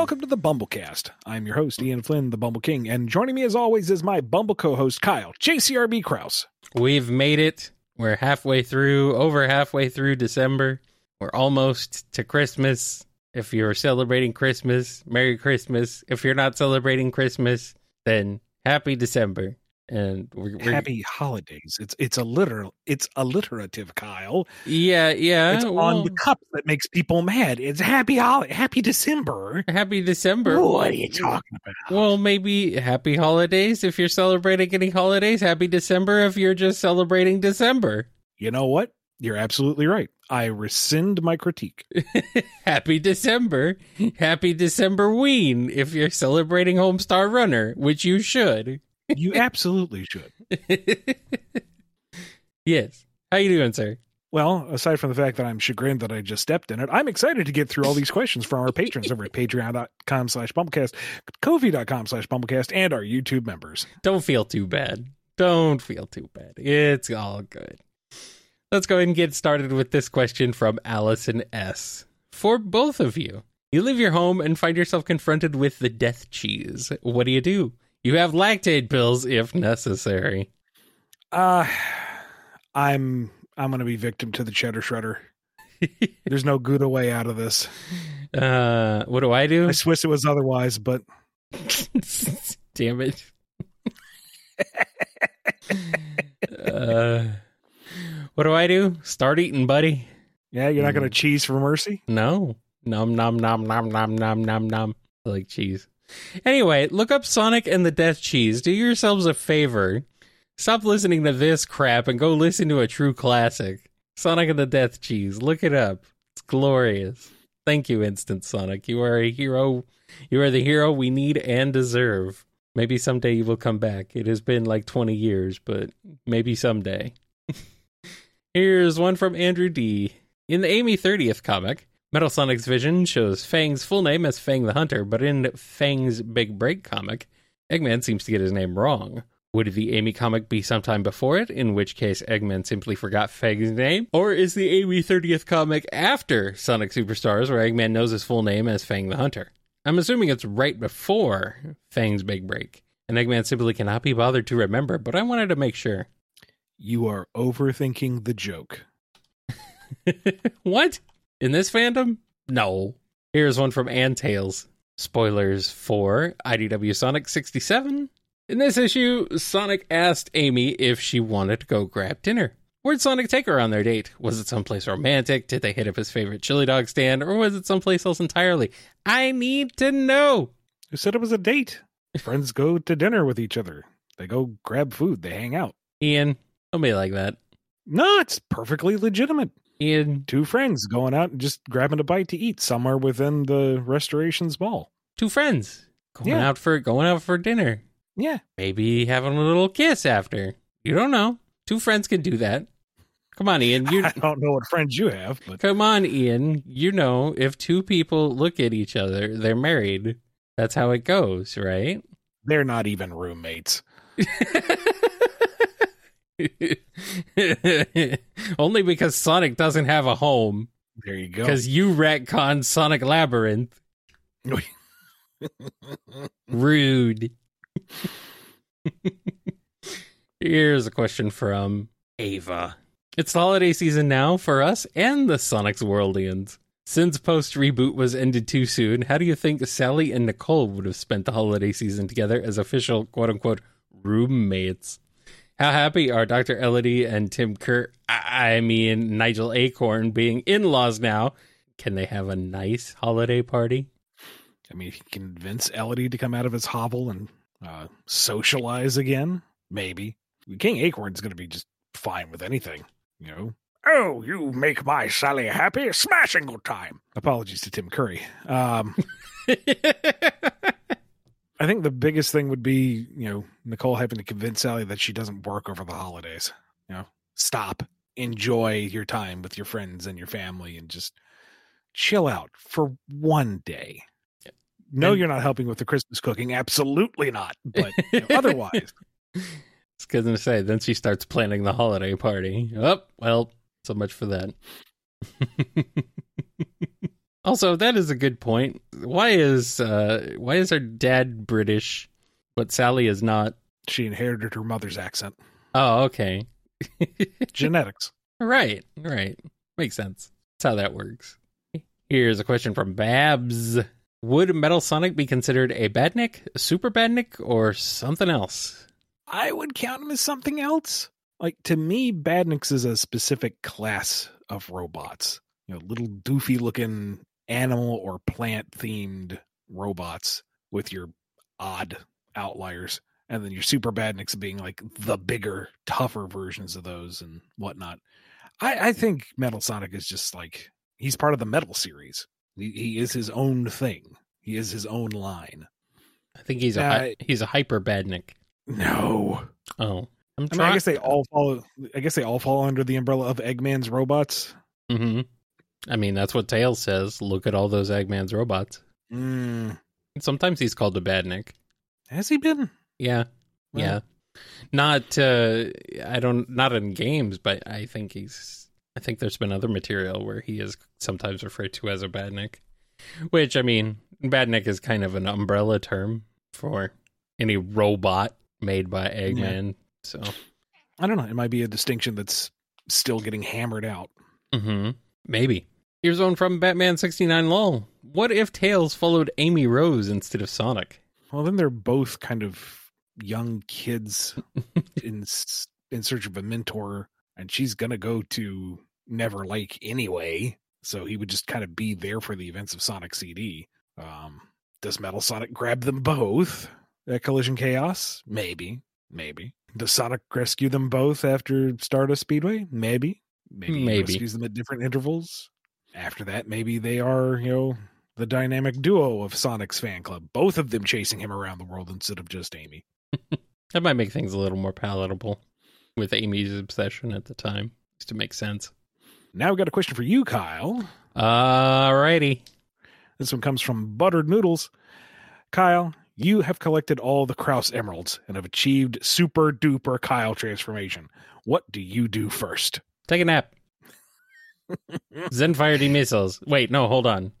Welcome to the BumbleKast. I'm your host, Ian Flynn, the Bumble King, and joining me as always is my Bumble co host, Kyle, JCRB Kraus. We've made it. We're halfway through, over halfway through December. We're almost to Christmas. If you're celebrating Christmas, Merry Christmas. If you're not celebrating Christmas, then Happy December. And we're, we're Happy holidays. It's it's a literal it's alliterative, Kyle. yeah, yeah. It's on the cup that makes people mad. It's happy holiday happy December. Happy December. What are you talking about? Well, maybe happy holidays if you're celebrating any holidays. Happy December if you're just celebrating December. You know what? You're absolutely right. I rescind my critique. Happy December. Happy December Ween if you're celebrating Homestar Runner, which you should. You absolutely should. yes. How you doing, sir? Well, aside from the fact that I'm chagrined that I just stepped in it, I'm excited to get through all these questions from our patrons over at patreon.com slash bumblekast, kofi.com slash bumblekast, and our YouTube members. Don't feel too bad. Don't feel too bad. It's all good. Let's go ahead and get started with this question from Allison S. For both of you, you leave your home and find yourself confronted with the death cheese. What do you do? You have lactase pills if necessary. Uh I'm I'm gonna be victim to the cheddar shredder. There's no good way out of this. Uh, what do I do? I wish it was otherwise, but Damn it. uh, what do I do? Start eating, buddy. yeah, you're not Mm. gonna cheese for mercy. No. Nom nom nom nom nom nom nom nom. I like cheese. Anyway, look up Sonic and the Death Cheese. Do yourselves a favor. Stop listening to this crap and go listen to a true classic. Sonic and the Death Cheese. Look it up. It's glorious. Thank you, Instant Sonic. You are a hero. You are the hero we need and deserve. Maybe someday you will come back. It has been like 20 years, but maybe someday. Here's one from Andrew D. In the Amy 30th comic, Metal Sonic's vision shows Fang's full name as Fang the Hunter, but in Fang's Big Break comic, Eggman seems to get his name wrong. Would the Amy comic be sometime before it, in which case Eggman simply forgot Fang's name? Or is the Amy 30th comic after Sonic Superstars, where Eggman knows his full name as Fang the Hunter? I'm assuming it's right before Fang's Big Break, and Eggman simply cannot be bothered to remember, but I wanted to make sure. You are overthinking the joke. what? In this fandom? No. Here's one from Antails. Spoilers for IDW Sonic 67. In this issue, Sonic asked Amy if she wanted to go grab dinner. Where'd Sonic take her on their date? Was it someplace romantic? Did they hit up his favorite chili dog stand? Or was it someplace else entirely? I need to know. Who said it was a date? Friends go to dinner with each other. They go grab food. They hang out. Ian, don't be like that. No, it's perfectly legitimate. Ian, Two friends going out and just grabbing a bite to eat somewhere within the restoration's mall. two friends going Yeah. out for going out for dinner. Yeah. Maybe having a little kiss after. You don't know. Two friends can do that. Come on, Ian. You I don't know what friends you have, but come on, Ian. You know, if two people look at each other, they're married. That's how it goes, right? they're not even roommates. Only because Sonic doesn't have a home. There you go. Because you retcon Sonic Labyrinth. Rude. Here's a question from Ava. It's holiday season now for us and the Sonic's Worldians. Since post reboot was ended too soon, how do you think Sally and Nicole would have spent the holiday season together as official quote unquote roommates? How happy are Dr. Elodie and Tim Kerr, I I mean Nigel Acorn, being in laws now? Can they have a nice holiday party? I mean, if you convince Elodie to come out of his hovel and uh, socialize again, maybe. King Acorn's going to be just fine with anything, you know. Oh, you make my Sally happy. Smashing good time. Apologies to Tim Curry. Um, I think the biggest thing would be, you know, Nicole having to convince Sally that she doesn't work over the holidays. You know, stop, enjoy your time with your friends and your family, and just chill out for one day. No, And- you're not helping with the Christmas cooking. Absolutely not. But you know, otherwise, It's going to say, then she starts planning the holiday party. Oh, well, so much for that. Also, that is a good point. Why is uh why is her dad British, but Sally is not? She inherited her mother's accent. Oh, okay. Genetics. Right, right. Makes sense. That's how that works. Here's a question from Babs. Would Metal Sonic be considered a badnik, a super badnik, or something else? I would count him as something else. Like to me, Badniks is a specific class of robots. You know, little doofy looking animal or plant themed robots with your odd outliers. And then your super badniks being like the bigger, tougher versions of those and whatnot. I, I think Metal Sonic is just like he's part of the metal series. He, he is his own thing. He is his own line. I think he's a Uh, hy- he's a hyper badnik. No, Oh, I'm I mean, I trying. guess they all fall. I guess they all fall under the umbrella of Eggman's robots. hmm I mean, that's what Tails says. Look at all those Eggman's robots. Mm, Sometimes he's called a badnik. has he been? Yeah, Well- yeah. Not uh I don't not in games, but I think he's I think there's been other material where he is sometimes referred to as a badnik. Which I mean, badnik is kind of an umbrella term for any robot made by Eggman. So I don't know. It might be a distinction that's still getting hammered out. hmm maybe. Here's one from Batman sixty nine lol. What if Tails followed Amy Rose instead of Sonic? Well, then they're both kind of young kids in in search of a mentor, and she's gonna go to Never Lake anyway. So he would just kind of be there for the events of Sonic CD. Um, does Metal Sonic grab them both at Collision Chaos? Maybe, maybe. Does Sonic rescue them both after Stardust Speedway? Maybe, maybe. Maybe. rescues them at different intervals. After that, maybe they are, you know, the dynamic duo of Sonic's fan club. Both of them chasing him around the world instead of just Amy. That might make things a little more palatable with Amy's obsession at the time. Just to make sense. Now we got a question for you, Kyle. Alrighty. This one comes from Buttered Noodles. Kyle, you have collected all the Kraus emeralds and have achieved super duper Kyle transformation. What do you do first? Take a nap. Zenfire D missiles. Wait, no, hold on.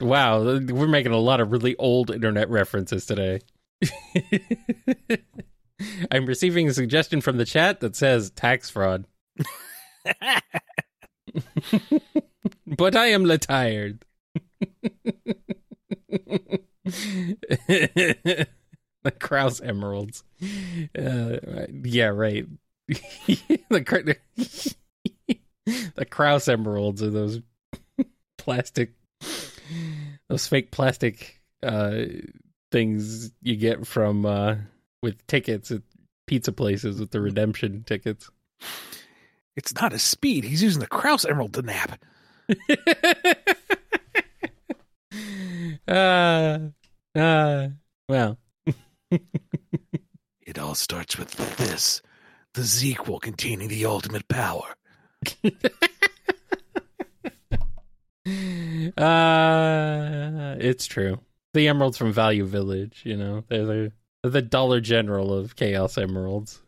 Wow, we're making a lot of really old internet references today. I'm receiving a suggestion from the chat that says tax fraud, but I am tired. the Kraus emeralds. Uh, yeah, right. the the Kraus emeralds are those plastic, those fake plastic uh, things you get from uh, with tickets at pizza places with the redemption tickets. It's not his speed. He's using the Kraus emerald to nap. uh, uh, well, It all starts with this the sequel containing the ultimate power. uh, it's true. The emeralds from Value Village, you know, they're the, they're the Dollar General of Chaos Emeralds.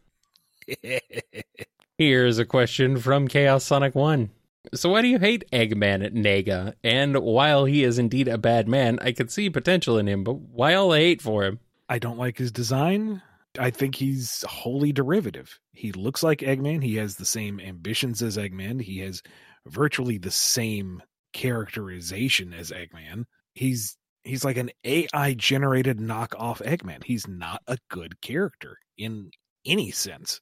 Here's a question from Chaos Sonic 1. So why do you hate Eggman at Nega? And while he is indeed a bad man, I could see potential in him, but why all the hate for him? I don't like his design. I think he's wholly derivative. He looks like Eggman. He has the same ambitions as Eggman. He has virtually the same characterization as Eggman. He's he's like an AI generated knockoff Eggman. He's not a good character in any sense.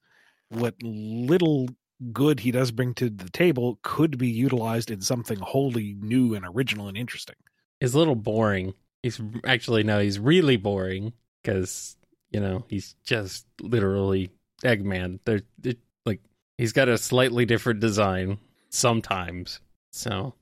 What little good he does bring to the table could be utilized in something wholly new and original and interesting. He's a little boring. He's actually no, he's really boring because you know he's just literally Eggman. They're, they're like he's got a slightly different design sometimes. So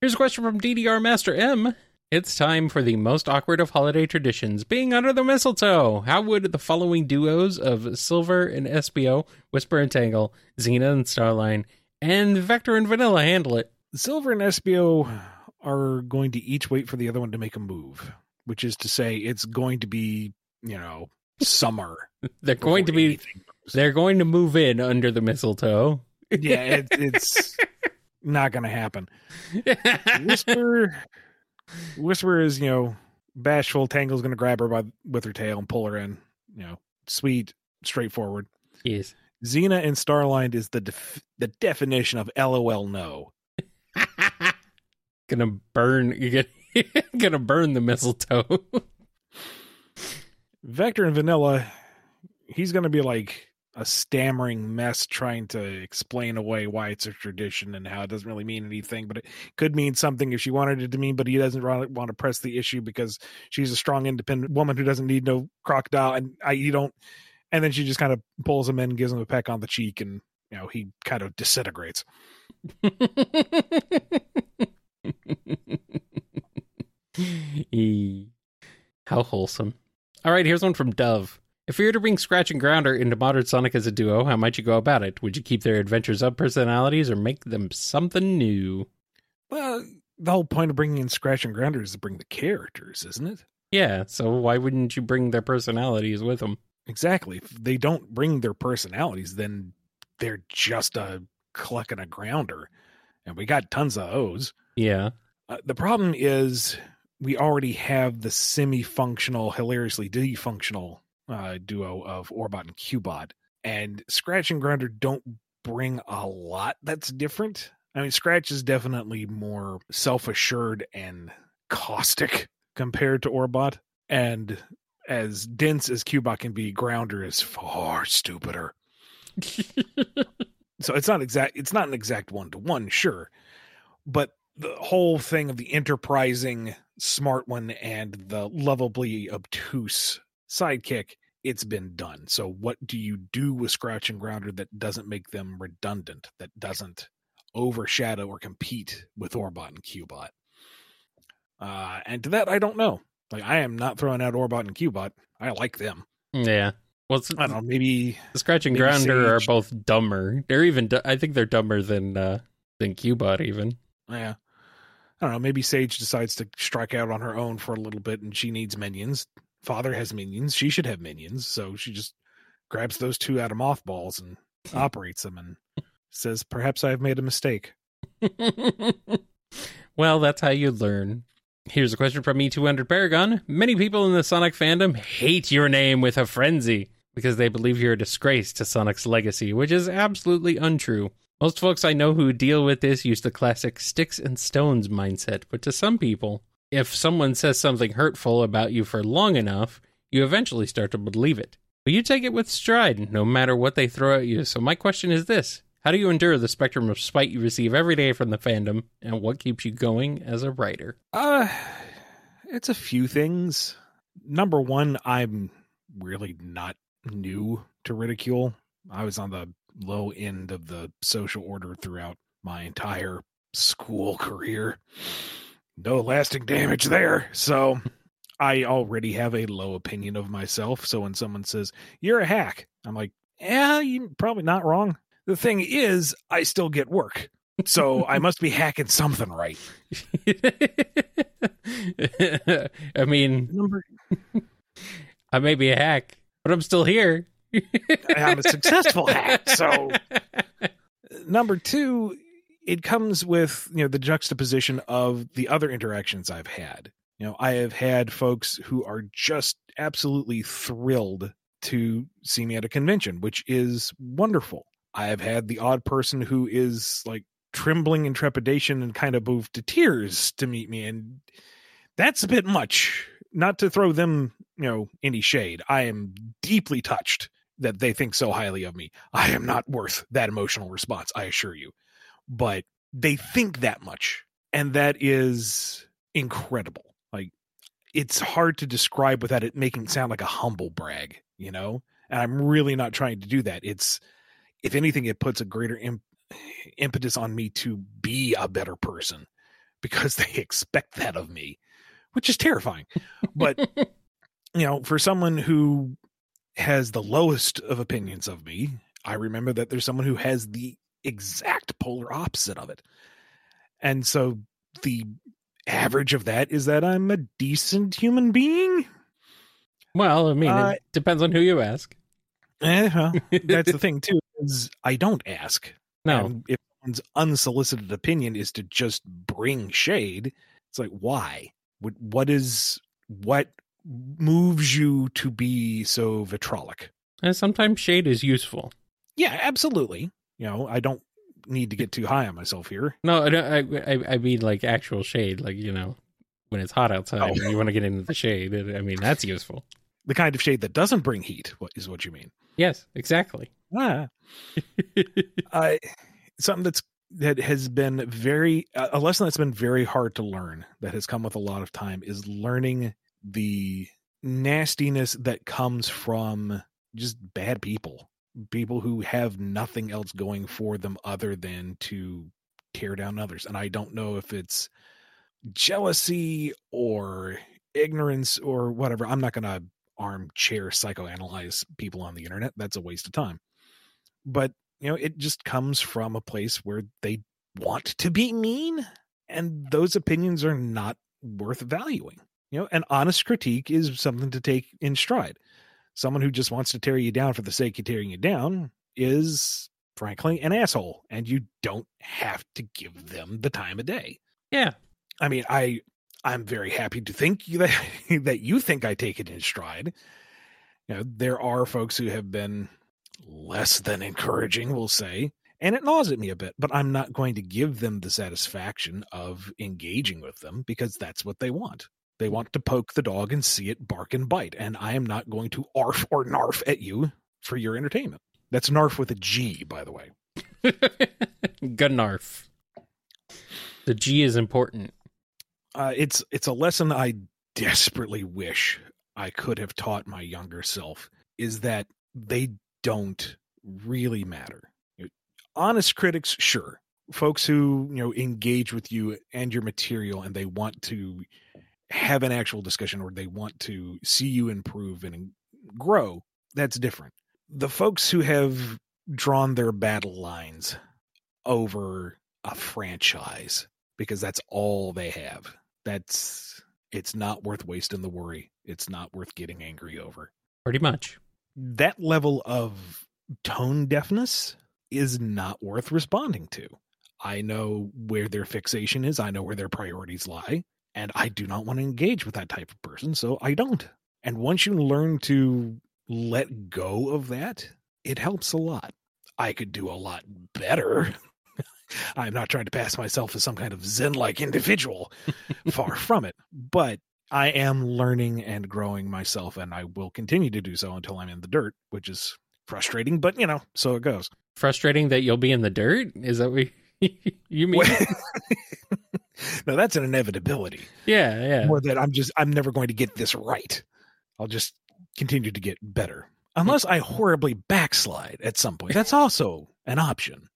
here's a question from DDR Master M. It's time for the most awkward of holiday traditions, being under the mistletoe. How would the following duos of Silver and Espio, Whisper and Tangle, Zeena and Starline, and Vector and Vanilla handle it? Silver and Espio are going to each wait for the other one to make a move, which is to say, it's going to be, you know, summer. They're going to be. They're going to move in under the mistletoe. yeah, it, it's Not gonna happen. Whisper, Whisper is you know bashful. Tangle's gonna grab her by with her tail and pull her in. You know, sweet, straightforward. Yes. Zeena and Starline is the def- the definition of LOL no. gonna burn. You're gonna, gonna burn the mistletoe. Vector and Vanilla, he's gonna be like a stammering mess trying to explain away why it's a tradition and how it doesn't really mean anything, but it could mean something if she wanted it to mean. But he doesn't want to press the issue because she's a strong, independent woman who doesn't need no crocodile, and I you don't. And then she just kind of pulls him in, gives him a peck on the cheek, and you know he kind of disintegrates. How wholesome. All right, here's one from Dove. If you were to bring Scratch and Grounder into modern Sonic as a duo, how might you go about it? Would you keep their adventures up personalities or make them something new? Well, the whole point of bringing in Scratch and Grounder is to bring the characters, isn't it? Yeah, so why wouldn't you bring their personalities with them? Exactly. If they don't bring their personalities, then they're just a cluck and a grounder. And we got tons of those. Yeah. Uh, the problem is we already have the semi-functional, hilariously defunctional uh, duo of Orbot and Cubot, and Scratch and Grounder don't bring a lot that's different. I mean, Scratch is definitely more self-assured and caustic compared to Orbot, and as dense as Cubot can be, Grounder is far stupider. so it's not exact. It's not an exact one to one, sure, but the whole thing of the enterprising smart one and the lovably obtuse sidekick it's been done so what do you do with scratch and grounder that doesn't make them redundant that doesn't overshadow or compete with orbot and cubot uh and to that i don't know like i am not throwing out orbot and cubot i like them Yeah. Well, i don't know maybe Scratch and maybe Grounder are both dumber. They're even. I think they're dumber than uh, than Cubot even. yeah i don't know maybe sage decides to strike out on her own for a little bit and she needs minions father has minions she should have minions so she just grabs those two out of mothballs and operates them and says perhaps i've made a mistake well, that's how you learn. Here's a question from E200 Paragon. Many people in the Sonic fandom hate your name with a frenzy because they believe you're a disgrace to Sonic's legacy, which is absolutely untrue. Most folks I know who deal with this use the classic sticks and stones mindset, but to some people, if someone says something hurtful about you for long enough, you eventually start to believe it. But you take it with stride, no matter what they throw at you. So my question is this How do you endure the spectrum of spite you receive every day from the fandom, and what keeps you going as a writer? uh it's a few things number one i'm really not new to ridicule i was on the low end of the social order throughout my entire school career. No lasting damage there. So i already have a low opinion of myself. So when someone says you're a hack i'm like yeah you're probably not wrong. The thing is i still get work. So i must be hacking something right. I mean, I may be a hack, but I'm still here. I'm a successful hack. So number two, it comes with you know the juxtaposition of the other interactions I've had. You know, I have had folks who are just absolutely thrilled to see me at a convention, which is wonderful. I have had the odd person who is like trembling in trepidation and kind of moved to tears to meet me, and that's a bit much. Not to throw them, you know, any shade. I am deeply touched that they think so highly of me. I am not worth that emotional response, I assure you. But they think that much. And that is incredible. Like it's hard to describe without it making it sound like a humble brag, you know? And I'm really not trying to do that. It's if anything, it puts a greater imp- impetus on me to be a better person because they expect that of me, which is terrifying. But you know, for someone who has the lowest of opinions of me, I remember that there's someone who has the exact polar opposite of it. And so the average of that is that I'm a decent human being. well, I mean, Uh, it depends on who you ask. Eh, well, that's the thing too, is I don't ask. No, And if one's unsolicited opinion is to just bring shade, it's like why? What what is what moves you to be so vitrolic? And sometimes shade is useful. Yeah, absolutely. You know, I don't need to get too high on myself here. No, I, don't- I, I, mean like actual shade, like you know, when it's hot outside Oh. you want to get into the shade. I mean, that's useful. The kind of shade that doesn't bring heat, is what you mean? Yes, exactly. Ah, I something that's that has been very a lesson that's been very hard to learn that has come with a lot of time is learning the nastiness that comes from just bad people people who have nothing else going for them other than to tear down others. And i don't know if it's jealousy or ignorance or whatever. I'm not going to armchair psychoanalyze people on the internet. That's a waste of time. But you know it just comes from a place where they want to be mean and those opinions are not worth valuing you know an honest critique is something to take in stride someone who just wants to tear you down for the sake of tearing you down is frankly an asshole and you don't have to give them the time of day Yeah. I mean, I I'm very happy to think that that you think I take it in stride. You know, there are folks who have been less than encouraging, we'll say, and it gnaws at me a bit, but I'm not going to give them the satisfaction of engaging with them because that's what they want. They want to poke the dog and see it bark and bite, and I am not going to arf or narf at you for your entertainment. That's narf with a G, by the way. Gunarf. The G is important. uh, it's it's a lesson I desperately wish I could have taught my younger self is that they don't really matter. Honest critics, sure. Folks who, you know, engage with you and your material and they want to have an actual discussion or they want to see you improve and grow, that's different. The folks who have drawn their battle lines over a franchise because that's all they have that's it's not worth wasting the worry it's not worth getting angry over Pretty much. that level of tone deafness is not worth responding to i know where their fixation is i know where their priorities lie and i do not want to engage with that type of person so i don't. And once you learn to let go of that it helps a lot. I could do a lot better. I'm not trying to pass myself as some kind of zen like individual. Far from it. But i am learning and growing myself and i will continue to do so until i'm in the dirt which is frustrating but you know so it goes. Frustrating that you'll be in the dirt? Is that what you mean? No that's an inevitability yeah, yeah. more that i'm just i'm never going to get this right i'll just continue to get better unless i horribly backslide at some point that's also an option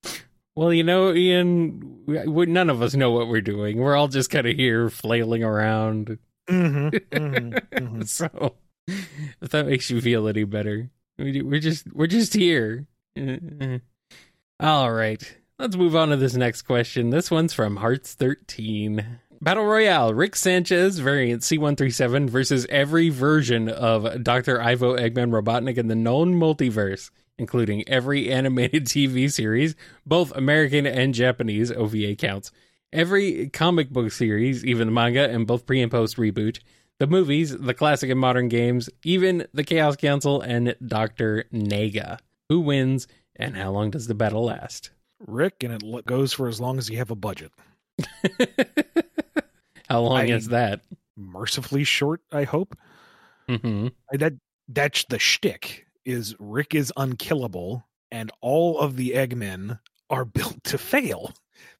Well, you know, Ian, we, we, none of us know what we're doing. We're all just kind of here flailing around. mm-hmm, mm-hmm, mm-hmm. So, if that makes you feel any better, we, we're just we're just here. Uh, All right, let's move on to this next question. This one's from Hearts thirteen. Battle Royale, Rick Sanchez variant C137 versus every version of Dr. Ivo Eggman Robotnik in the known multiverse, including every animated TV series, both American and Japanese OVA counts, every comic book series, even the manga and both pre and post reboot, the movies, the classic and modern games, even the Chaos Council and Dr. Nega. Who wins and how long does the battle last? Rick and it goes for as long as you have a budget. How long I- is that? mercifully short i hope. Hmm I- that that's the shtick is rick is unkillable and all of the eggmen are built to fail.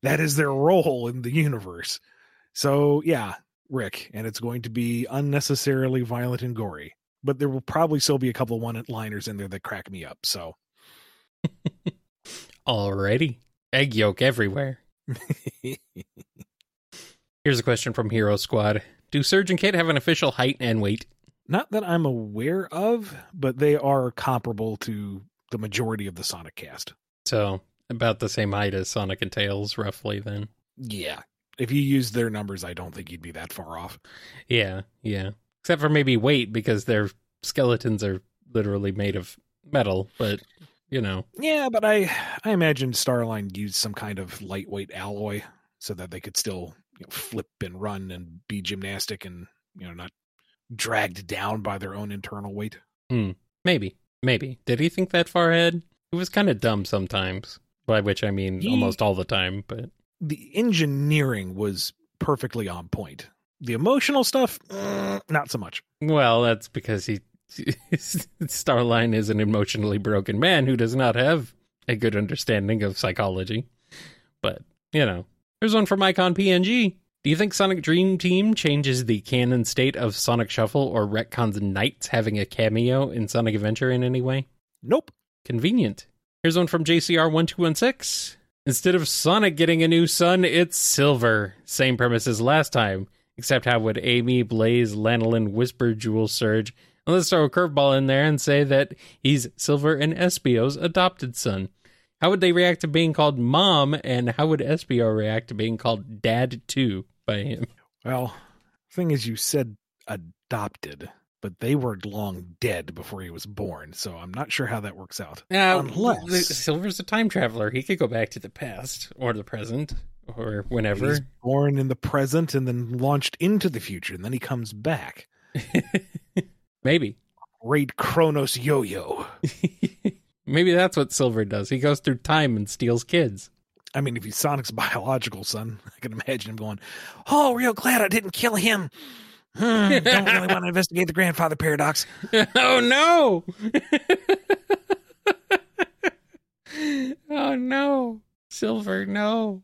That is their role in the universe. So yeah rick and it's going to be unnecessarily violent and gory but there will probably still be a couple of one liners in there that crack me up so Alrighty. Egg yolk everywhere. Here's a question from Hero Squad. Do Surge and Kit have an official height and weight? not that i'm aware of but they are comparable to the majority of the sonic cast So, about the same height as Sonic and Tails, roughly, then. yeah if you use their numbers i don't think you'd be that far off Yeah, yeah. Except for maybe weight, because their skeletons are literally made of metal, but you know. Yeah, but I I imagine Starline used some kind of lightweight alloy so that they could still you know, flip and run and be gymnastic and you know not dragged down by their own internal weight. Maybe. Maybe. Did he think that far ahead? He was kind of dumb sometimes. By which I mean He- almost all the time, but The engineering was perfectly on point. The emotional stuff, mm, not so much. well, that's because he Starline is an emotionally broken man who does not have a good understanding of psychology. But, you know, here's one from Icon PNG. Do you think Sonic Dream Team changes the canon state of Sonic Shuffle or retcons NiGHTS having a cameo in Sonic Adventure in any way? Nope. Convenient. Here's one from JCR1216. Instead of Sonic getting a new son, it's Silver. Same premise as last time, except how would Amy, Blaze, Lanolin, Whisper, Jewel, Surge? Let's throw a curveball in there and say that he's Silver and Espio's adopted son. How would they react to being called Mom, and how would Espio react to being called Dad too by him? Well, thing is, you said adopted, but they were long dead before he was born, so I'm not sure how that works out. Now, Unless- Silver's a time traveler. He could go back to the past or the present or whenever. He's born in the present and then launched into the future, and then he comes back. Maybe. Great Kronos yo-yo. Maybe that's what Silver does. He goes through time and steals kids. I mean, if he's Sonic's biological son, I can imagine him going, "Oh, real glad I didn't kill him." Hmm, don't really want to investigate the grandfather paradox. oh no! oh no! Silver, no.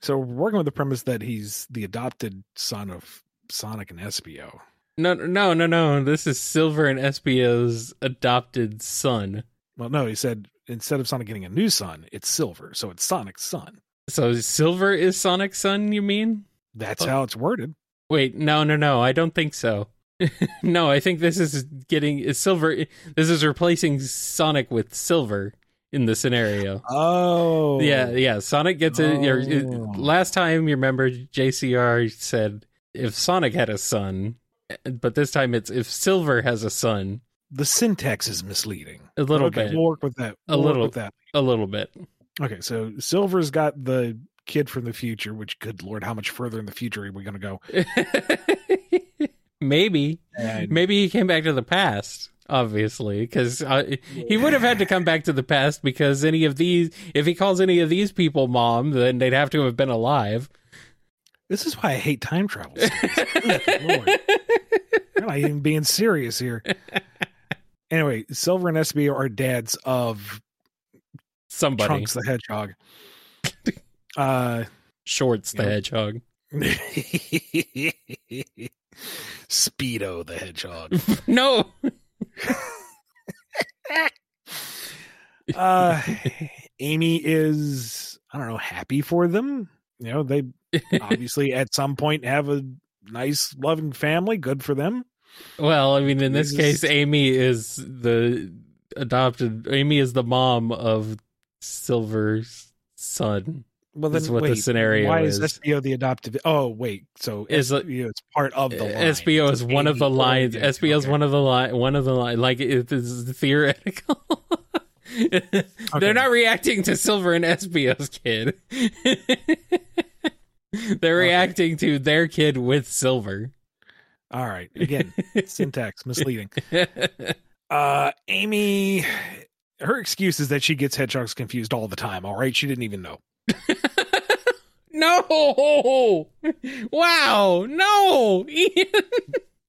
So we're working with the premise that he's the adopted son of Sonic and Espio. no, no, no, no. This is Silver and Espio's adopted son. Well, no, he said instead of Sonic getting a new son, it's Silver, so it's Sonic's son. So Silver is Sonic's son, you mean? That's Oh. how it's worded. Wait, no, no, no. I don't think so. no, I think this is getting is Silver. This is replacing Sonic with Silver in the scenario. Oh, Yeah, yeah. Sonic gets. Or, it- Oh. last time, you remember JCR said if Sonic had a son, but this time it's if Silver has a son. The syntax is misleading. A little okay, bit, We'll work with that. A We'll work little. with that. a little bit. Okay, so Silver's got the kid from the future. Which, good lord, how much further in the future are we going to go? Maybe, And maybe he came back to the past. Obviously, because uh, he would have had to come back to the past because any of these, if he calls any of these people mom, then they'd have to have been alive. This is why I hate time travel. We're not even being serious here. Anyway, Silver and Espio are dads of Somebody, Trunks the Hedgehog. Uh, Shorts the Yeah. Hedgehog. Speedo the Hedgehog. No, Uh, Amy is, I don't know, happy for them. You know, they obviously at some point have a nice, loving family. Good for them. Well, I mean, in this case, Amy is the adopted. Amy is the mom of Silver's son. Well, That's what the wait, scenario why is. Espio the adoptive? Oh, wait. So Is it- Espio is part of the line. Espio is one of the lines. Espio is Okay. one of the line. One of the line. Like it is theoretical. Okay. They're not reacting to Silver and Espio's kid. They're reacting to their kid with Silver. All right. Again, syntax misleading. Uh, Amy, her excuse is that she gets hedgehogs confused all the time. All right. She didn't even know. no! Wow! No! Ian!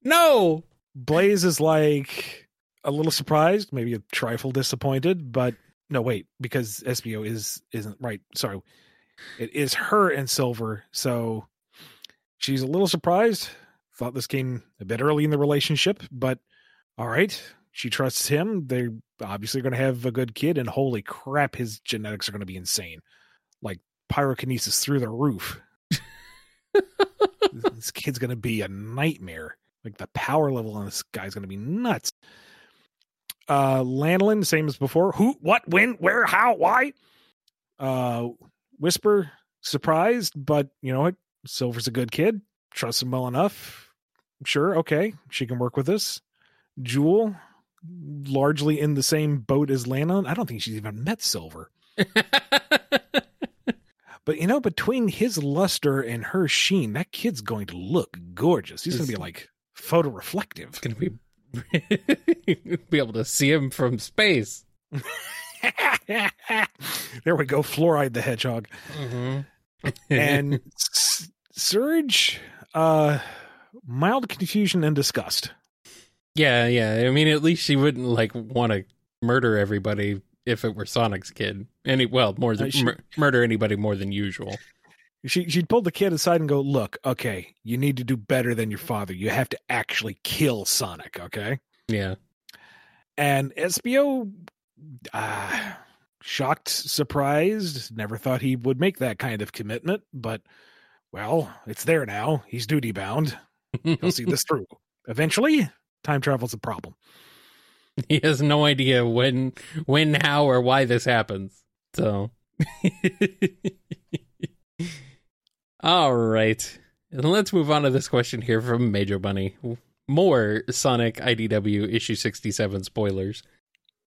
no! Blaze is like a little surprised, maybe a trifle disappointed, but no, wait, because Espio is isn't right. Sorry, it is her and Silver, so she's a little surprised. Thought this came a bit early in the relationship, but all right, she trusts him. They're obviously going to have a good kid, and holy crap, his genetics are going to be insane, like pyrokinesis through the roof. this kid's going to be a nightmare. Like the power level on this guy's going to be nuts. Uh, Lanolin, same as before. Who, what, when, where, how, why? Uh, Whisper, surprised, but you know what? Silver's a good kid. Trust him well enough. Sure, okay, she can work with this. Jewel, largely in the same boat as Lana. I don't think she's even met Silver. But you know, between his luster and her sheen, that kid's going to look gorgeous. He's going to be like photo reflective. gonna be be able to see him from space. there we go, Fluoride the Hedgehog. Mm-hmm. And S- Surge, uh, mild confusion and disgust. yeah, yeah. I mean, at least she wouldn't like want to murder everybody if it were Sonic's kid. Any well, more than Uh, she- mur- murder anybody more than usual. She she'd pull the kid aside and go, "Look, okay, you need to do better than your father. You have to actually kill Sonic, okay?" Yeah. And Espio, uh, shocked, surprised, never thought he would make that kind of commitment, but well, it's there now. He's duty bound. He'll see this through. Eventually, time travel's a problem. he has no idea when when how or why this happens so all right and let's move on to this question here from major bunny more sonic idw issue 67 spoilers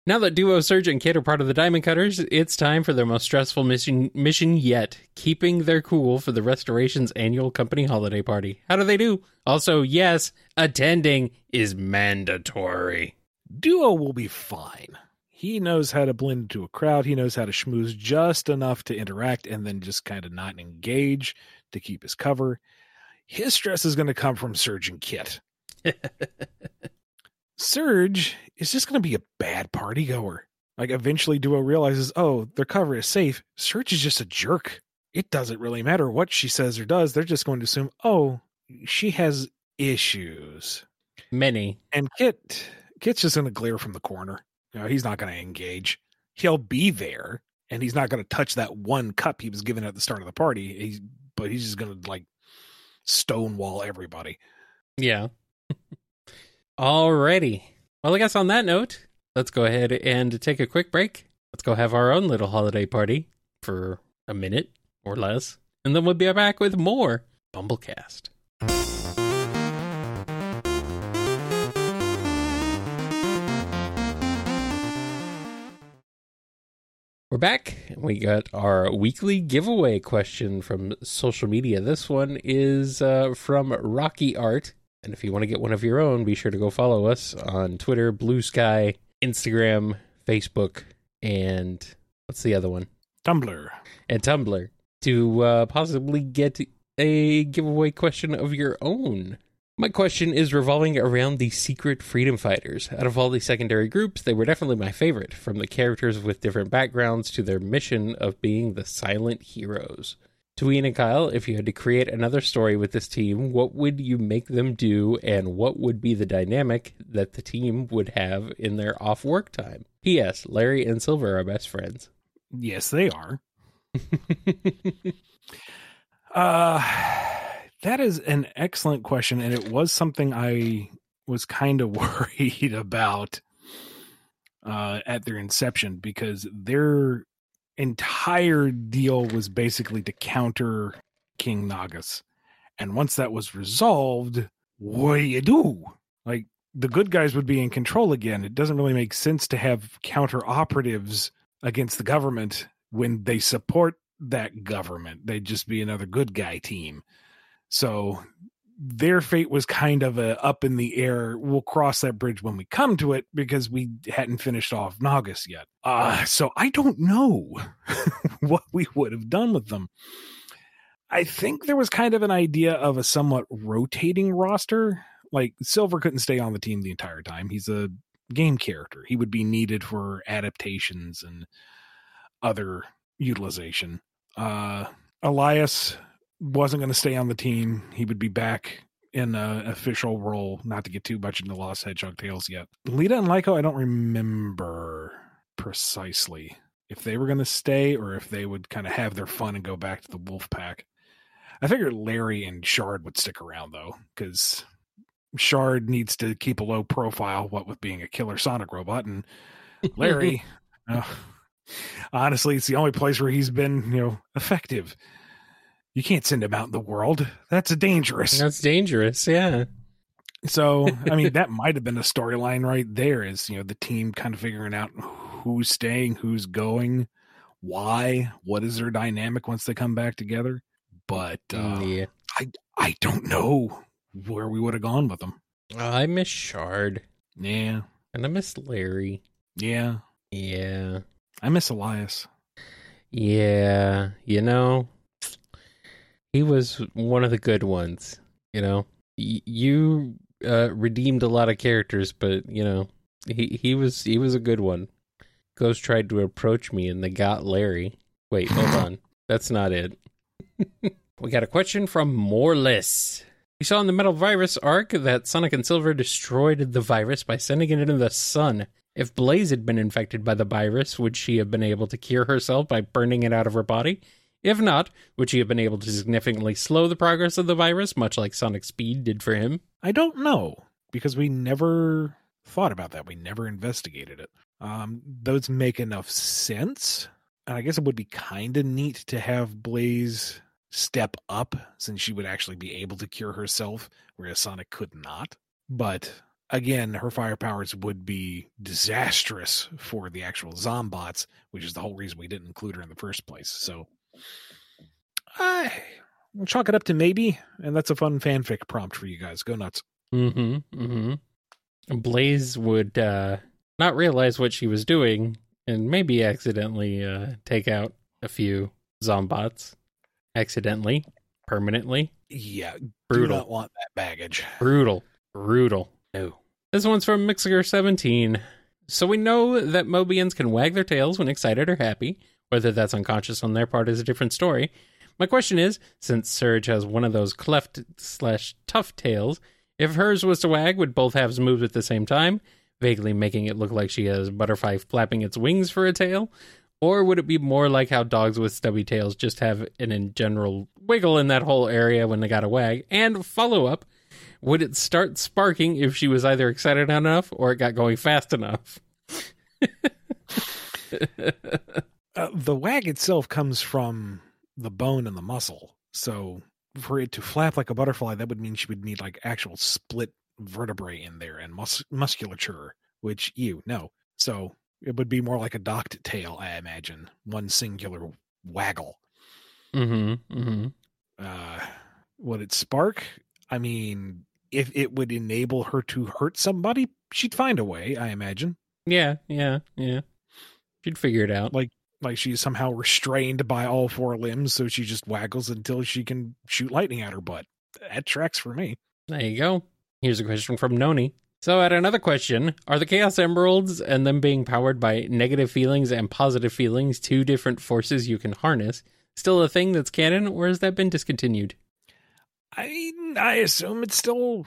now that duo surge and kit are part of the diamond cutters it's time for their most stressful mission mission yet keeping their cool for the restoration's annual company holiday party how do they do also yes attending is mandatory Duo will be fine. He knows how to blend into a crowd. He knows how to schmooze just enough to interact and then just kind of not engage to keep his cover. His stress is going to come from Surge and Kit. Surge is just going to be a bad party goer. Like eventually Duo realizes, oh, their cover is safe. Surge is just a jerk. It doesn't really matter what she says or does. They're just going to assume, oh, she has issues. many And Kit, Kit's just going to glare from the corner. You know, he's not going to engage. He'll be there, and he's not going to touch that one cup he was given at the start of the party. He's, but he's just going to like stonewall everybody. Yeah. Alrighty. Well, I guess on that note, let's go ahead and take a quick break. Let's go have our own little holiday party for a minute or less. And then we'll be back with more BumbleKast. We're back. We got our weekly giveaway question from social media. This one is uh, from Rocky Art. And if you want to get one of your own, be sure to go follow us on Twitter, Blue Sky, Instagram, Facebook, and what's the other one? Tumblr. And Tumblr to uh, possibly get a giveaway question of your own. My question is revolving around the secret freedom fighters. Out of all the secondary groups, they were definitely my favorite, from the characters with different backgrounds to their mission of being the silent heroes. To Ian and Kyle, if you had to create another story with this team, what would you make them do, and what would be the dynamic that the team would have in their off work time? P.S. Larry and Silver are best friends. Yes, they are. Uh, that is an excellent question, and it was something I was kind of worried about uh, at their inception because their entire deal was basically to counter King Naugus, and once that was resolved, what do you do? Like the good guys would be in control again. It doesn't really make sense to have counter operatives against the government when they support that government. They'd just be another good guy team. So their fate was kind of a up in the air. We'll cross that bridge when we come to it because we hadn't finished off Naugus yet. Uh, so I don't know what we would have done with them. I think there was kind of an idea of a somewhat rotating roster. Like Silver couldn't stay on the team the entire time. He's a game character. He would be needed for adaptations and other utilization. Uh, Elias wasn't going to stay on the team. He would be back in an official role, not to get too much into Lost Hedgehog Tales yet. Lita and Lyco, I don't remember precisely if they were going to stay or if they would kind of have their fun and go back to the Wolf Pack. I figured Larry and Shard would stick around though, because Shard needs to keep a low profile, what with being a killer Sonic robot, and Larry, uh, honestly, it's the only place where he's been, you know, effective. You can't send him out in the world. That's dangerous. That's dangerous, yeah. So, I mean, that might have been a storyline right there is, you know, the team kind of figuring out who's staying, who's going, why, what is their dynamic once they come back together. But uh, yeah. I I don't know where we would have gone with them. I miss Shard. Yeah. And I miss Larry. Yeah. Yeah. I miss Elias. Yeah. You know, he was one of the good ones. You know, y- you uh, redeemed a lot of characters, but you know, he he was he was a good one. Ghost tried to approach me, and they got Larry. Wait, hold on, that's not it. we got a question from Moreless. We saw in the Metal Virus arc that Sonic and Silver destroyed the virus by sending it into the sun. If Blaze had been infected by the virus, would she have been able to cure herself by burning it out of her body? If not, would she have been able to significantly slow the progress of the virus, much like Sonic Speed did for him? I don't know because we never thought about that. We never investigated it. Um, those make enough sense. And I guess it would be kind of neat to have Blaze step up since she would actually be able to cure herself, whereas Sonic could not. But again, her fire powers would be disastrous for the actual Zombots, which is the whole reason we didn't include her in the first place. So I will chalk it up to maybe, and that's a fun fanfic prompt for you guys. Go nuts. Mm-hmm. Mm-hmm. Blaze would uh, not realize what she was doing and maybe accidentally uh, take out a few Zombots. Accidentally, permanently. Yeah, Brutal. do not want that baggage. Brutal. Brutal. No. This one's from Mixer17. So we know that Mobians can wag their tails when excited or happy. Whether that's unconscious on their part is a different story. My question is, since Surge has one of those cleft slash tough tails, if hers was to wag, would both halves move at the same time, vaguely making it look like she has butterfly flapping its wings for a tail? Or would it be more like how dogs with stubby tails just have an in general wiggle in that whole area when they got a wag? And follow up, would it start sparking if she was either excited enough or it got going fast enough? Uh, the wag itself comes from the bone and the muscle. So for it to flap like a butterfly, that would mean she would need like actual split vertebrae in there and mus- musculature, which you no. So it would be more like a docked tail, I imagine, one singular waggle. Mm-hmm. Mm-hmm. Uh, would it spark? I mean, if it would enable her to hurt somebody, she'd find a way, I imagine. Yeah, yeah, yeah. She'd figure it out. Like like she's somehow restrained by all four limbs, so she just waggles until she can shoot lightning at her butt. That tracks for me. There you go. Here's a question from Noni. So, at another question, are the Chaos Emeralds and them being powered by negative feelings and positive feelings two different forces you can harness still a thing that's canon, or has that been discontinued? I I assume it's still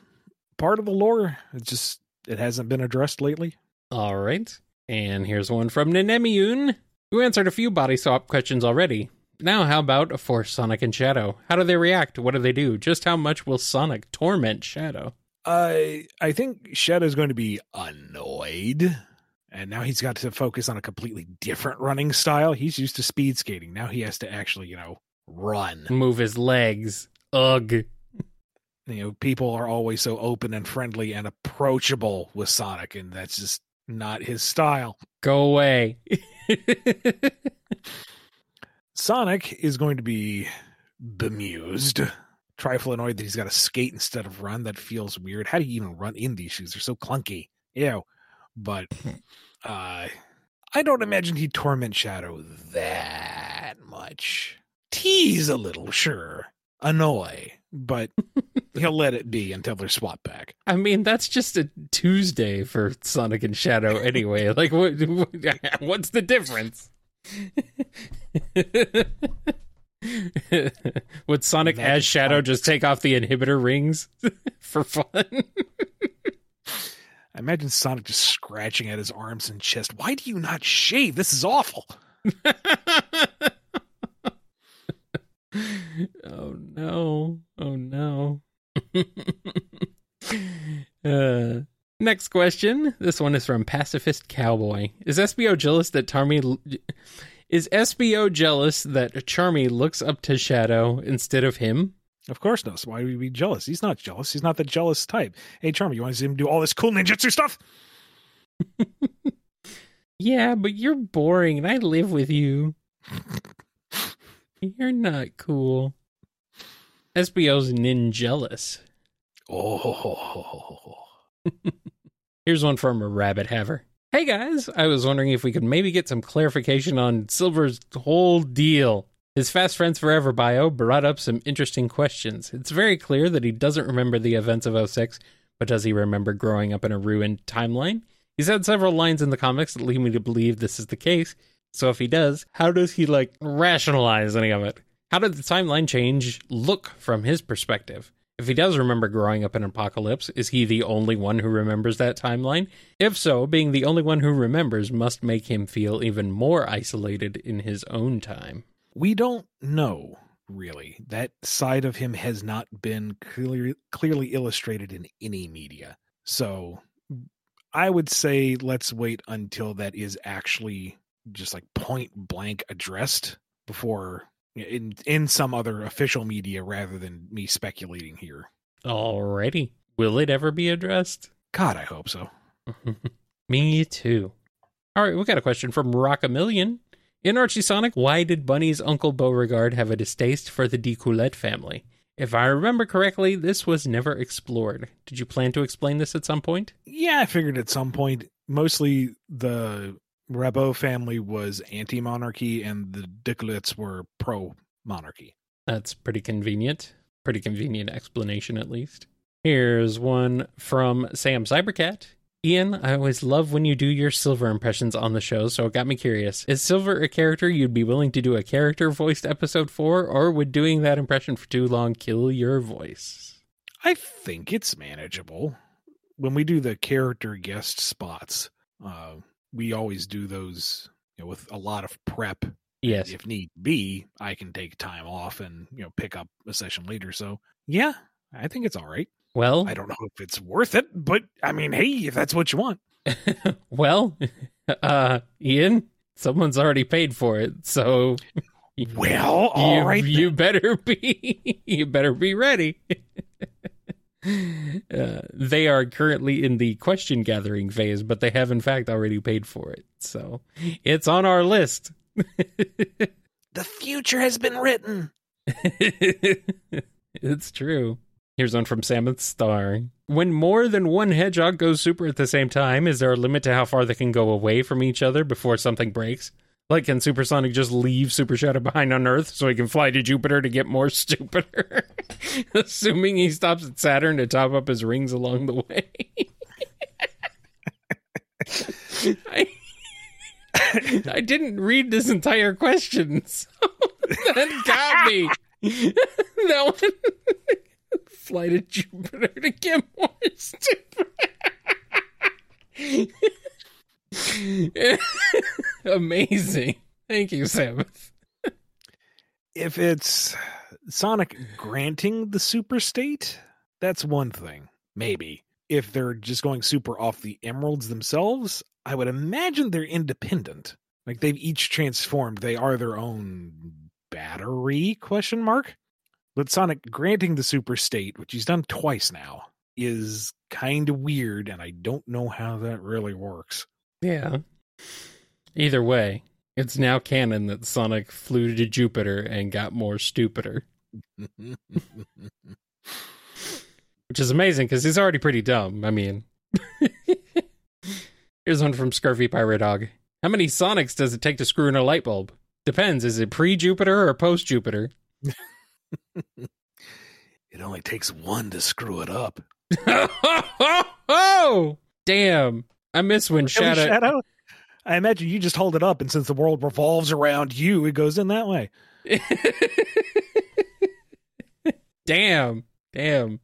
part of the lore. It just it hasn't been addressed lately. All right. And here's one from Nenemiun, who answered a few body swap questions already. Now, how about a force Sonic and Shadow? How do they react? What do they do? Just how much will Sonic torment Shadow? I I think Shadow's going to be annoyed. And now he's got to focus on a completely different running style. He's used to speed skating. Now he has to actually, you know, run. Move his legs. Ugh. You know, people are always so open and friendly and approachable with Sonic, and that's just not his style. Go away. Sonic is going to be bemused. Trifle annoyed that he's got to skate instead of run. That feels weird. How do you even run in these shoes? They're so clunky. Ew. But uh I don't imagine he'd torment Shadow that much. Tease a little, sure. Annoy, but he'll let it be until they're swapped back. I mean, that's just a Tuesday for Sonic and Shadow anyway. Like, what, what what's the difference? Would Sonic Imagine as Shadow Sonic- just take off the inhibitor rings for fun? I imagine Sonic just scratching at his arms and chest. Why do you not shave? This is awful. oh no. Oh no. uh, next question. This one is from Pacifist Cowboy. Is Espio jealous that Charmy is Espio jealous that Charmy looks up to Shadow instead of him? Of course not. So why would he be jealous? He's not jealous. He's not the jealous type. Hey, Charmy, you want to see him do all this cool ninjutsu stuff? Yeah, but you're boring and I live with you. You're not cool. Espio's ninjealous. Oh, Here's one from a rabbit haver. Hey guys, I was wondering if we could maybe get some clarification on Silver's whole deal. His Fast Friends Forever bio brought up some interesting questions. It's very clear that he doesn't remember the events of 06, but does he remember growing up in a ruined timeline? He's had several lines in the comics that lead me to believe this is the case. So if he does, how does he like rationalize any of it? How did the timeline change look from his perspective? If he does remember growing up in Apocalypse, is he the only one who remembers that timeline? If so, being the only one who remembers must make him feel even more isolated in his own time. we don't know really. That side of him has not been clearly clearly illustrated in any media. So I would say let's wait until that is actually just like point blank addressed before in in some other official media rather than me speculating here. Alrighty. Will it ever be addressed? God, I hope so. Me too. All right, we got a question from Rock a Million. In Archie Sonic, why did Bunnie's Uncle Beauregard have a distaste for the D'Coolette family? If I remember correctly, this was never explored. Did you plan to explain this at some point? Yeah, I figured at some point mostly the Rabbot family was anti-monarchy and the D'Coolettes were pro-monarchy. That's pretty convenient. Pretty convenient explanation, at least. Here's one from Sam Cybercat. Ian, I always love when you do your Silver impressions on the show, so it got me curious. Is Silver a character you'd be willing to do a character voiced episode for, or would doing that impression for too long kill your voice? I think it's manageable. When we do the character guest spots, uh, we always do those you know, with a lot of prep. Yes. If need be, I can take time off and you know pick up a session later. So yeah, I think it's all right. Well, I don't know if it's worth it, but I mean, hey, if that's what you want. well, uh, Ian, someone's already paid for it, so Well, all you, right. you better be you better be ready. Uh, they are currently in the question gathering phase, but they have in fact already paid for it. So it's on our list. the future has been written. it's true. Here's one from Samuth Star. When more than one hedgehog goes super at the same time, is there a limit to how far they can go away from each other before something breaks? Like, can Supersonic just leave Super Shadow behind on Earth so he can fly to Jupiter to get more stupider? Assuming he stops at Saturn to top up his rings along the way. I, I didn't read this entire question, so that got me. that one fly to Jupiter to get more stupid. Amazing. Thank you, Sabbath. If it's Sonic granting the super state, that's one thing. Maybe. If they're just going super off the emeralds themselves, I would imagine they're independent. Like they've each transformed. They are their own battery question mark. But Sonic granting the super state, which he's done twice now, is kind of weird, and I don't know how that really works. Yeah. Either way, it's now canon that Sonic flew to Jupiter and got more stupider, which is amazing because he's already pretty dumb. I mean, here's one from Scurvy Pirate Dog. How many Sonics does it take to screw in a light bulb? Depends. Is it pre Jupiter or post Jupiter? it only takes one to screw it up. oh, damn. I miss when Really, Shadow. Shadow? I imagine you just hold it up, and since the world revolves around you, it goes in that way. damn. Damn.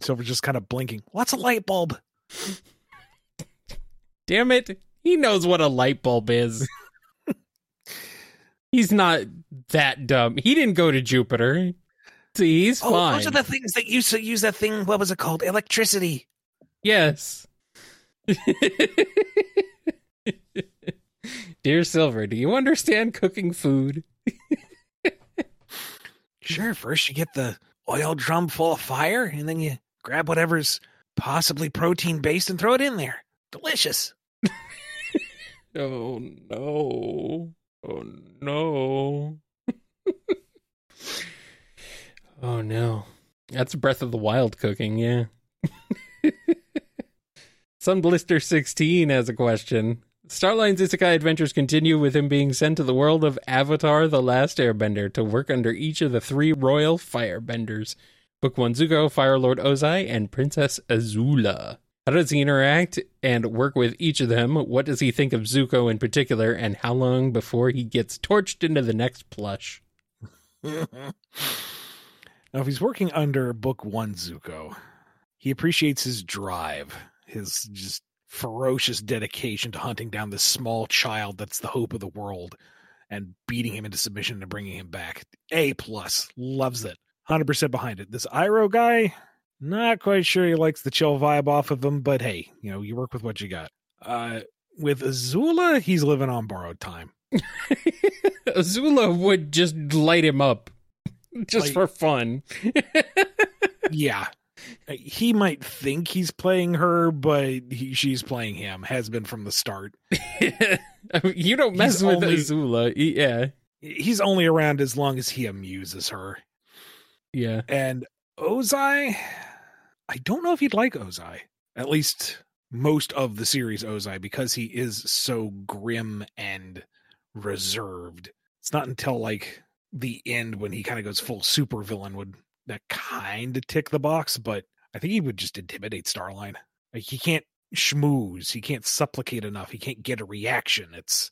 Silver's just kind of blinking. What's a light bulb? Damn it. He knows what a light bulb is. he's not that dumb. He didn't go to Jupiter. See, he's Oh, fine. those are the things that used to use that thing. What was it called? Electricity. yes. Dear Silver, do you understand cooking food? Sure. First, you get the oil drum full of fire, and then you grab whatever's possibly protein based and throw it in there. Delicious. Oh no. Oh no. oh no. That's Breath of the Wild cooking, yeah. Some Blister 16 has a question. Starline's Isekai adventures continue with him being sent to the world of Avatar The Last Airbender to work under each of the three royal firebenders Book 1 Zuko, Fire Lord Ozai, and Princess Azula. How does he interact and work with each of them? What does he think of Zuko in particular? And how long before he gets torched into the next plush? now, if he's working under Book One Zuko, he appreciates his drive, his just ferocious dedication to hunting down this small child that's the hope of the world and beating him into submission and bringing him back. A plus, loves it, hundred percent behind it. This Iroh guy, not quite sure he likes the chill vibe off of him, but hey, you know, you work with what you got. Uh, with Azula, he's living on borrowed time. Azula would just light him up just Like- for fun. yeah. Uh, he might think he's playing her, but he, she's playing him. Has been from the start. you don't mess He's with only- Azula. Yeah. He's only around as long as he amuses her. Yeah. And Ozai, I don't know if he'd like Ozai. At least most of the series Ozai, because he is so grim and reserved. It's not until like the end when he kind of goes full supervillain would that kind of tick the box, but I think he would just intimidate Starline. Like he can't schmooze, he can't supplicate enough, he can't get a reaction. It's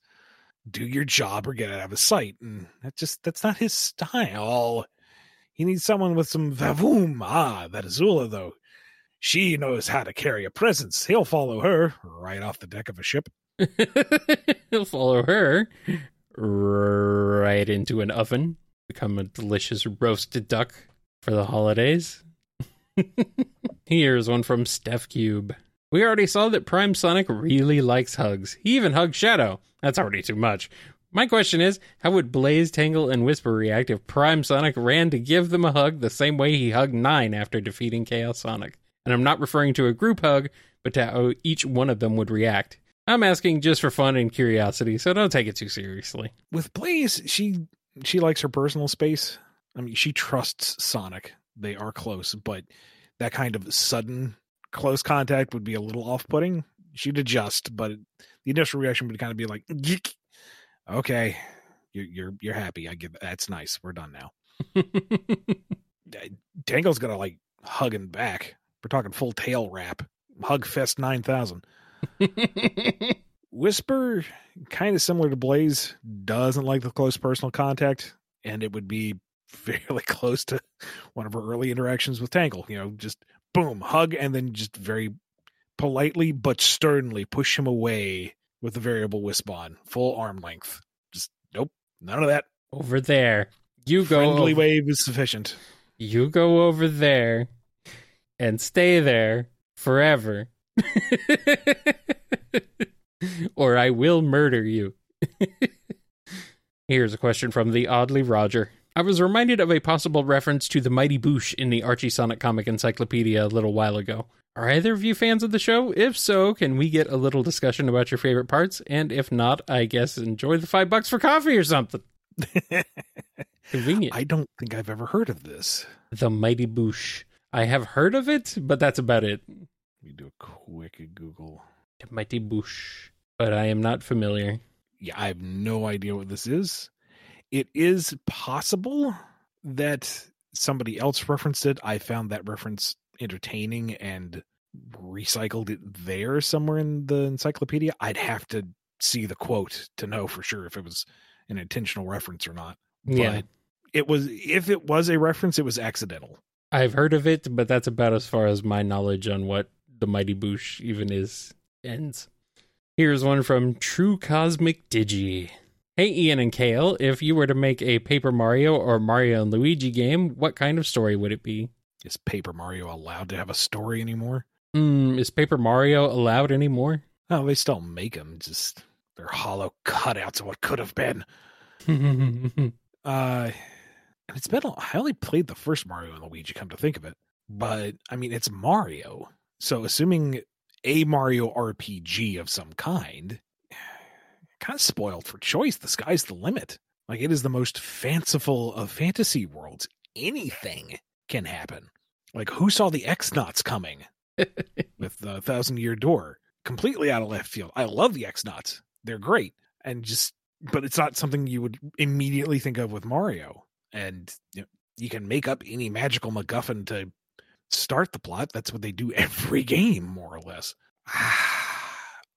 do your job or get out of his sight. And that just that's not his style. He needs someone with some vavoom. Ah, that Azula, though. She knows how to carry a presence. He'll follow her right off the deck of a ship. He'll follow her right into an oven, become a delicious roasted duck for the holidays. Here's one from Steph Cube. We already saw that Prime Sonic really likes hugs. He even hugs Shadow. That's already too much. My question is, how would Blaze, Tangle, and Whisper react if Prime Sonic ran to give them a hug the same way he hugged Nine after defeating Chaos Sonic? And I'm not referring to a group hug, but to how each one of them would react. I'm asking just for fun and curiosity, so don't take it too seriously. With Blaze, she she likes her personal space. I mean, she trusts Sonic. They are close, but that kind of sudden close contact would be a little off-putting. She'd adjust, but the initial reaction would kind of be like, "Yeek." "Okay, you're you're you're happy. I get that's nice. We're done now." Tangle's gonna like hug hugging back. We're talking full tail wrap. Hug Fest nine thousand. Whisper, kind of similar to Blaze, doesn't like the close personal contact, and it would be fairly close to one of her early interactions with Tangle. You know, just boom, hug, and then just very politely but sternly push him away with the variable Wispon, full arm length. Just nope, none of that. over there. You go Friendly over, wave is sufficient. you go over there and stay there forever. or I will murder you. Here's a question from the Oddly Roger. I was reminded of a possible reference to the Mighty Boosh in the Archie Sonic Comic Encyclopedia a little while ago. Are either of you fans of the show? If so, can we get a little discussion about your favorite parts? And if not, I guess enjoy the five bucks for coffee or something. Convenient. I don't think I've ever heard of this. The Mighty Boosh. I have heard of it, but that's about it. Let me do a quick Google. The Mighty Boosh. But I am not familiar. yeah, I have no idea what this is. It is possible that somebody else referenced it. I found that reference entertaining and recycled it there somewhere in the encyclopedia. I'd have to see the quote to know for sure if it was an intentional reference or not. Yeah. But it was if it was a reference, it was accidental. I've heard of it, but that's about as far as my knowledge on what the Mighty Boosh even is ends. Here's one from True Cosmic Digi. Hey Ian and Kale, if you were to make a Paper Mario or Mario and Luigi game, what kind of story would it be? Is Paper Mario allowed to have a story anymore? Hmm, is Paper Mario allowed anymore? Oh, they still make them. Just they're hollow cutouts of what could have been. Uh, and it's been. a- I only played the first Mario and Luigi. Come to think of it, but I mean, it's Mario. So assuming a Mario RPG of some kind, kind of spoiled for choice. The sky's the limit. Like it is the most fanciful of fantasy worlds. Anything can happen. Like who saw the X-Nauts coming with the Thousand Year Door? Completely out of left field. I love the X-Nauts. They're great. And just but it's not something you would immediately think of with Mario. And you, know, you can make up any magical MacGuffin to start the plot. That's what they do every game, more or less. Ah.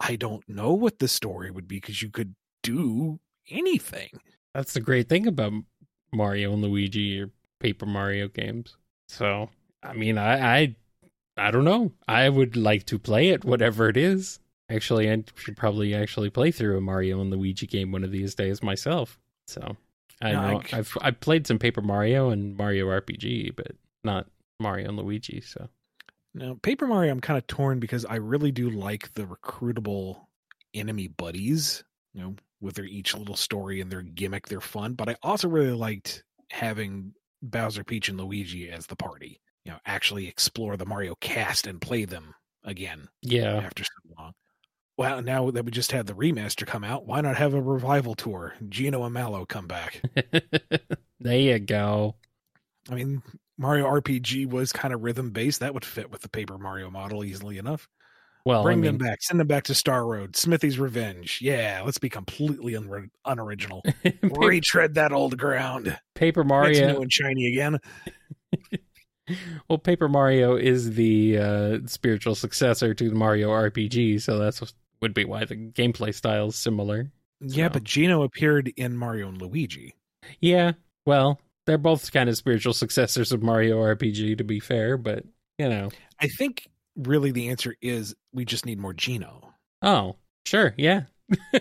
I don't know what the story would be because you could do anything. That's the great thing about Mario and Luigi or Paper Mario games. So, I mean, I, I, I don't know. I would like to play it, whatever it is. Actually, I should probably actually play through a Mario and Luigi game one of these days myself. So, I No, know I've I've played some Paper Mario and Mario RPG, but not Mario and Luigi. So, Now, Paper Mario, I'm kind of torn because I really do like the recruitable enemy buddies, you know, with their each little story and their gimmick. They're fun, but I also really liked having Bowser, Peach, and Luigi as the party. You know, actually explore the Mario cast and play them again yeah, after so long. Well, now that we just had the remaster come out, why not have a revival tour? Geno and Mallow come back. there you go. I mean, Mario RPG was kind of rhythm based. That would fit with the Paper Mario model easily enough. Well, Bring I mean, them back. Send them back to Star Road. Smithy's Revenge. Yeah, let's be completely un- unoriginal. Paper, Retread that old ground. Paper It's Mario. new and shiny again. Well, Paper Mario is the uh, spiritual successor to the Mario RPG, so that's would be why the gameplay style is similar. Yeah, So- but Geno appeared in Mario and Luigi. Yeah, well, they're both kind of spiritual successors of Mario RPG, to be fair, but you know, I think really the answer is we just need more Geno. oh, sure, yeah,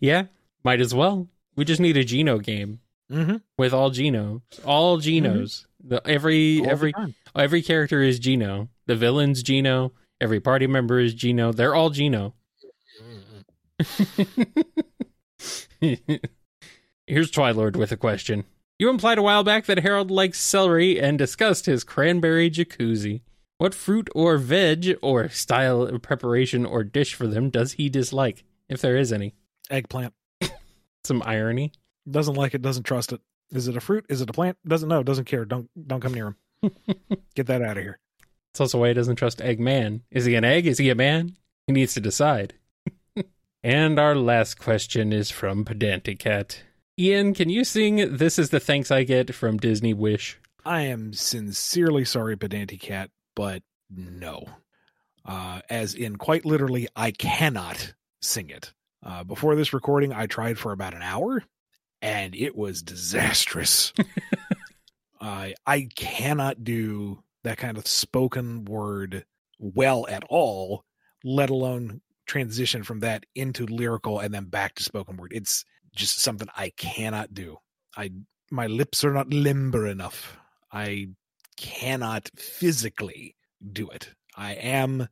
yeah, might as well. We just need a Geno game Mm-hmm. with all Genos, all Genos. The every every every character is Geno. The villain's Geno. Every party member is Geno. They're all Geno. Here's Twilord with a question. You implied a while back that Harold likes celery and discussed his cranberry jacuzzi. What fruit or veg or style of preparation or dish for them does he dislike, if there is any? Eggplant. Some irony. Doesn't like it, doesn't trust it. Is it a fruit? Is it a plant? Doesn't know, doesn't care. Don't don't come near him. Get that out of here. It's also why he doesn't trust Eggman. Is he an egg? Is he a man? He needs to decide. and our last question is from Pedanticat. Ian, can you sing This is the Thanks I Get from Disney Wish? I am sincerely sorry, Pedanti Cat, but no. Uh, as in, quite literally, I cannot sing it. Uh, before this recording, I tried for about an hour, and it was disastrous. I I cannot do that kind of spoken word well at all, let alone transition from that into lyrical and then back to spoken word. It's just something I cannot do. I my lips are not limber enough. I cannot physically do it. I am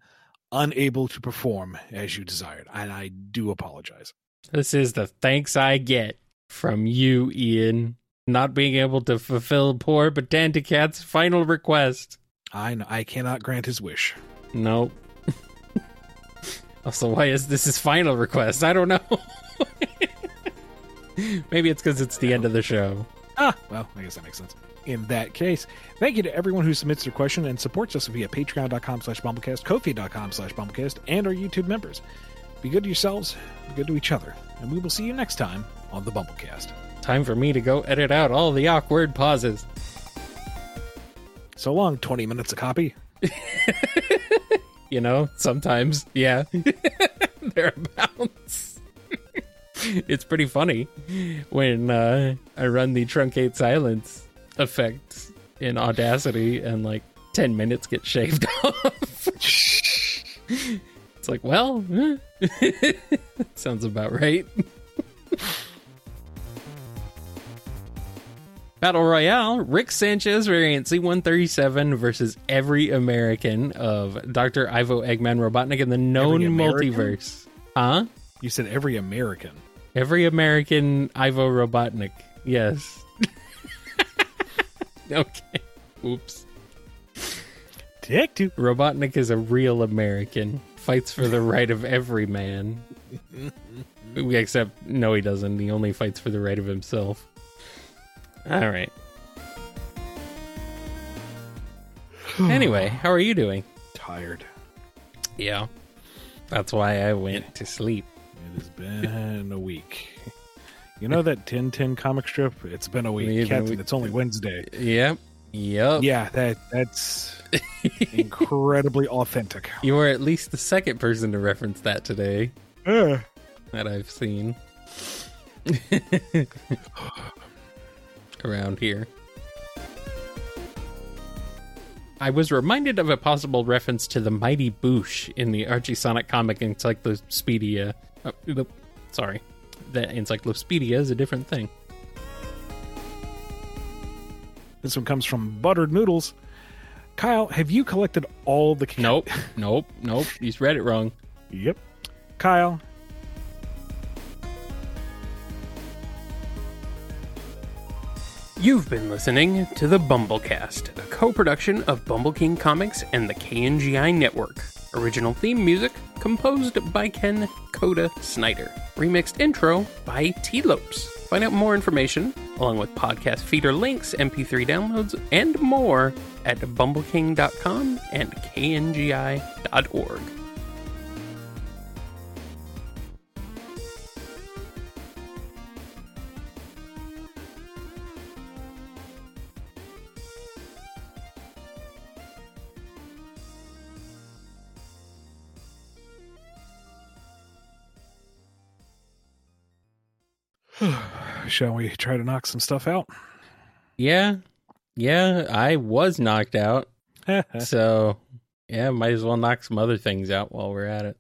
unable to perform as you desired, and I do apologize. This is the thanks I get from you, Ian, not being able to fulfill poor Pedanticat's final request. I know, I cannot grant his wish. Nope. also, why is this his final request? I don't know. Maybe it's because it's the end of the show. Ah, well, I guess that makes sense. In that case, thank you to everyone who submits their question and supports us via patreon.com slash bumblekast, kofi.com slash bumblekast, and our YouTube members. Be good to yourselves, be good to each other, and we will see you next time on the BumbleKast. Time for me to go edit out all the awkward pauses. So long, 20 minutes a copy. You know, sometimes, yeah, thereabouts. it's pretty funny when uh, I run the truncate silence effect in Audacity and like 10 minutes get shaved off. it's like, well, sounds about right. Battle Royale, Rick Sanchez variant C137 versus every American of Dr. Ivo Eggman Robotnik in the known multiverse. Huh? You said every American. Every American Ivo Robotnik Yes. okay. Oops. Take two. Robotnik is a real American. Fights for the right of every man. Except, no, he doesn't. He only fights for the right of himself. All right. Anyway, how are you doing? Tired. Yeah. That's why I went to sleep. It has been a week. You know that Tintin comic strip? It's been a week. It's been a Captain, it's only Wednesday. Yep. Yep. Yeah, that that's incredibly authentic. You were at least the second person to reference that today Uh, that I've seen around here. I was reminded of a possible reference to the Mighty Boosh in the Archie Sonic comic Encyclopedia. Uh, sorry, the Encyclopedia is a different thing. this one comes from Buttered Noodles. Kyle, have you collected all the? Nope, nope, nope. He's read it wrong. Yep. Kyle, You've been listening to the BumbleKast, a co-production of Bumble King Comics and the KNGI Network. Original theme music composed by Ken Coda Snyder. Remixed intro by Tee Lopes. Find out more information, along with podcast feeder links, MP3 downloads, and more at bumbleking.com and kngi.org. shall we try to knock some stuff out? Yeah, yeah. I was knocked out, so yeah, might as well knock some other things out while we're at it.